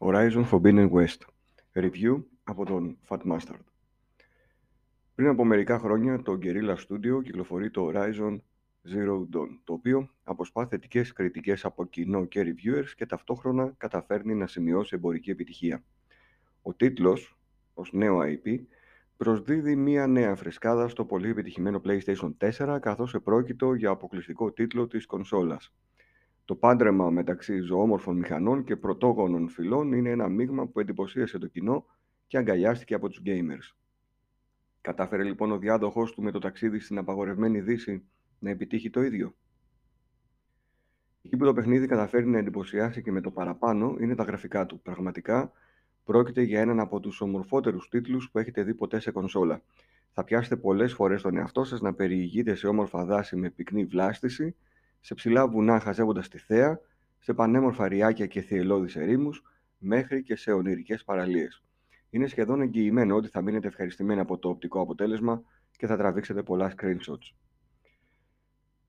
Horizon Forbidden West Review από τον Fat Mustard Πριν από μερικά χρόνια το Guerrilla Studio κυκλοφορεί το Horizon Zero Dawn το οποίο αποσπά θετικές κριτικές από κοινό και reviewers και ταυτόχρονα καταφέρνει να σημειώσει εμπορική επιτυχία. Ο τίτλος, ως νέο IP, προσδίδει μία νέα φρεσκάδα στο πολύ επιτυχημένο PlayStation 4 καθώς επρόκειτο για αποκλειστικό τίτλο της κονσόλας. Το πάντρεμα μεταξύ ζωόμορφων μηχανών και πρωτόγονων φυλών είναι ένα μείγμα που εντυπωσίασε το κοινό και αγκαλιάστηκε από τους gamers. Κατάφερε λοιπόν ο διάδοχός του με το ταξίδι στην απαγορευμένη δύση να επιτύχει το ίδιο; Εκεί που το παιχνίδι καταφέρει να εντυπωσιάσει και με το παραπάνω είναι τα γραφικά του. Πραγματικά πρόκειται για έναν από τους ομορφότερους τίτλους που έχετε δει ποτέ σε κονσόλα. Θα πιάσετε πολλές φορές τον εαυτό σας να περιηγείτε σε όμορφα δάση με πυκνή βλάστηση σε ψηλά βουνά χαζεύοντας τη θέα, σε πανέμορφα ριάκια και θυελώδεις ερήμους, μέχρι και σε ονειρικές παραλίες. Είναι σχεδόν εγγυημένο ότι θα μείνετε ευχαριστημένοι από το οπτικό αποτέλεσμα και θα τραβήξετε πολλά screenshots.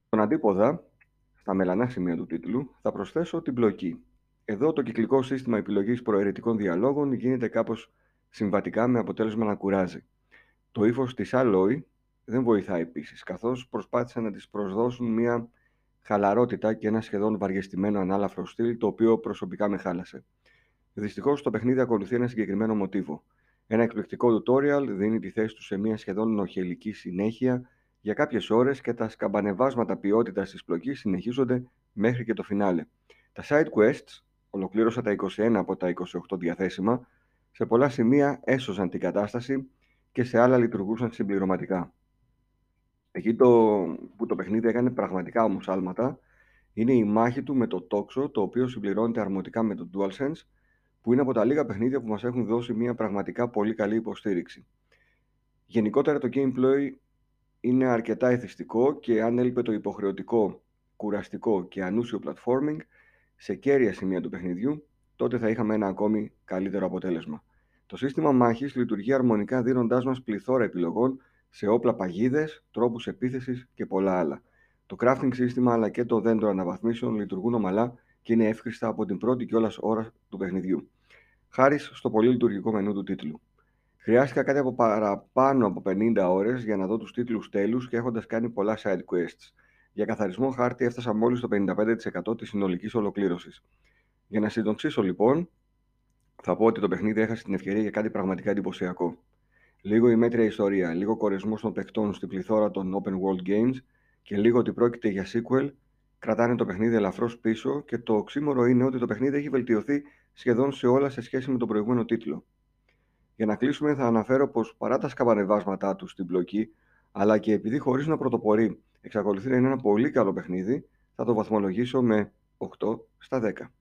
Στον αντίποδα, στα μελανά σημεία του τίτλου, θα προσθέσω την μπλοκή. Εδώ το κυκλικό σύστημα επιλογής προαιρετικών διαλόγων γίνεται κάπως συμβατικά με αποτέλεσμα να κουράζει. Το ύφος της Alloy δεν βοηθάει επίσης, καθώς προσπάθησαν να της προσδώσουν μια χαλαρότητα και ένα σχεδόν βαριεστημένο ανάλαφρο στυλ, το οποίο προσωπικά με χάλασε. Δυστυχώς το παιχνίδι ακολουθεί ένα συγκεκριμένο μοτίβο. Ένα εκπληκτικό tutorial δίνει τη θέση του σε μια σχεδόν νοχελική συνέχεια για κάποιες ώρες και τα σκαμπανεβάσματα ποιότητας της πλοκής συνεχίζονται μέχρι και το φινάλε. Τα side quests, ολοκλήρωσα τα 21 από τα 28 διαθέσιμα, σε πολλά σημεία έσωζαν την κατάσταση και σε άλλα λειτουργούσαν συμπληρωματικά. Εκεί το, που το παιχνίδι έκανε πραγματικά όμως άλματα είναι η μάχη του με το τόξο, το οποίο συμπληρώνεται αρμοτικά με το DualSense, που είναι από τα λίγα παιχνίδια που μας έχουν δώσει μια πραγματικά πολύ καλή υποστήριξη. Γενικότερα το gameplay είναι αρκετά εθιστικό και αν έλειπε το υποχρεωτικό, κουραστικό και ανούσιο platforming σε κέρια σημεία του παιχνιδιού, τότε θα είχαμε ένα ακόμη καλύτερο αποτέλεσμα. Το σύστημα μάχης λειτουργεί αρμονικά δίνοντάς μας πληθώρα επιλογών σε όπλα παγίδες, τρόπους επίθεσης και πολλά άλλα. Το crafting σύστημα αλλά και το δέντρο αναβαθμίσεων λειτουργούν ομαλά και είναι εύχριστα από την πρώτη κιόλα ώρα του παιχνιδιού. Χάρης στο πολύ λειτουργικό μενού του τίτλου. Χρειάστηκα κάτι από παραπάνω από 50 ώρες για να δω τους τίτλους τέλους και έχοντας κάνει πολλά side quests. Για καθαρισμό χάρτη έφτασα μόλις στο 55% της συνολικής ολοκλήρωσης. Για να συντονξήσω λοιπόν, θα πω ότι το παιχνίδι έχασε την ευκαιρία για κάτι πραγματικά εντυπωσιακό. Λίγο η μέτρια ιστορία, λίγο κορεσμός των παιχτών στη πληθώρα των open world games και λίγο ότι πρόκειται για sequel, κρατάνε το παιχνίδι ελαφρώς πίσω και το οξύμορο είναι ότι το παιχνίδι έχει βελτιωθεί σχεδόν σε όλα σε σχέση με τον προηγούμενο τίτλο. Για να κλείσουμε, θα αναφέρω πως παρά τα σκαμπανεβάσματά τους στην πλοκή, αλλά και επειδή χωρίς να πρωτοπορεί εξακολουθεί να είναι ένα πολύ καλό παιχνίδι, θα το βαθμολογήσω με 8 στα 10.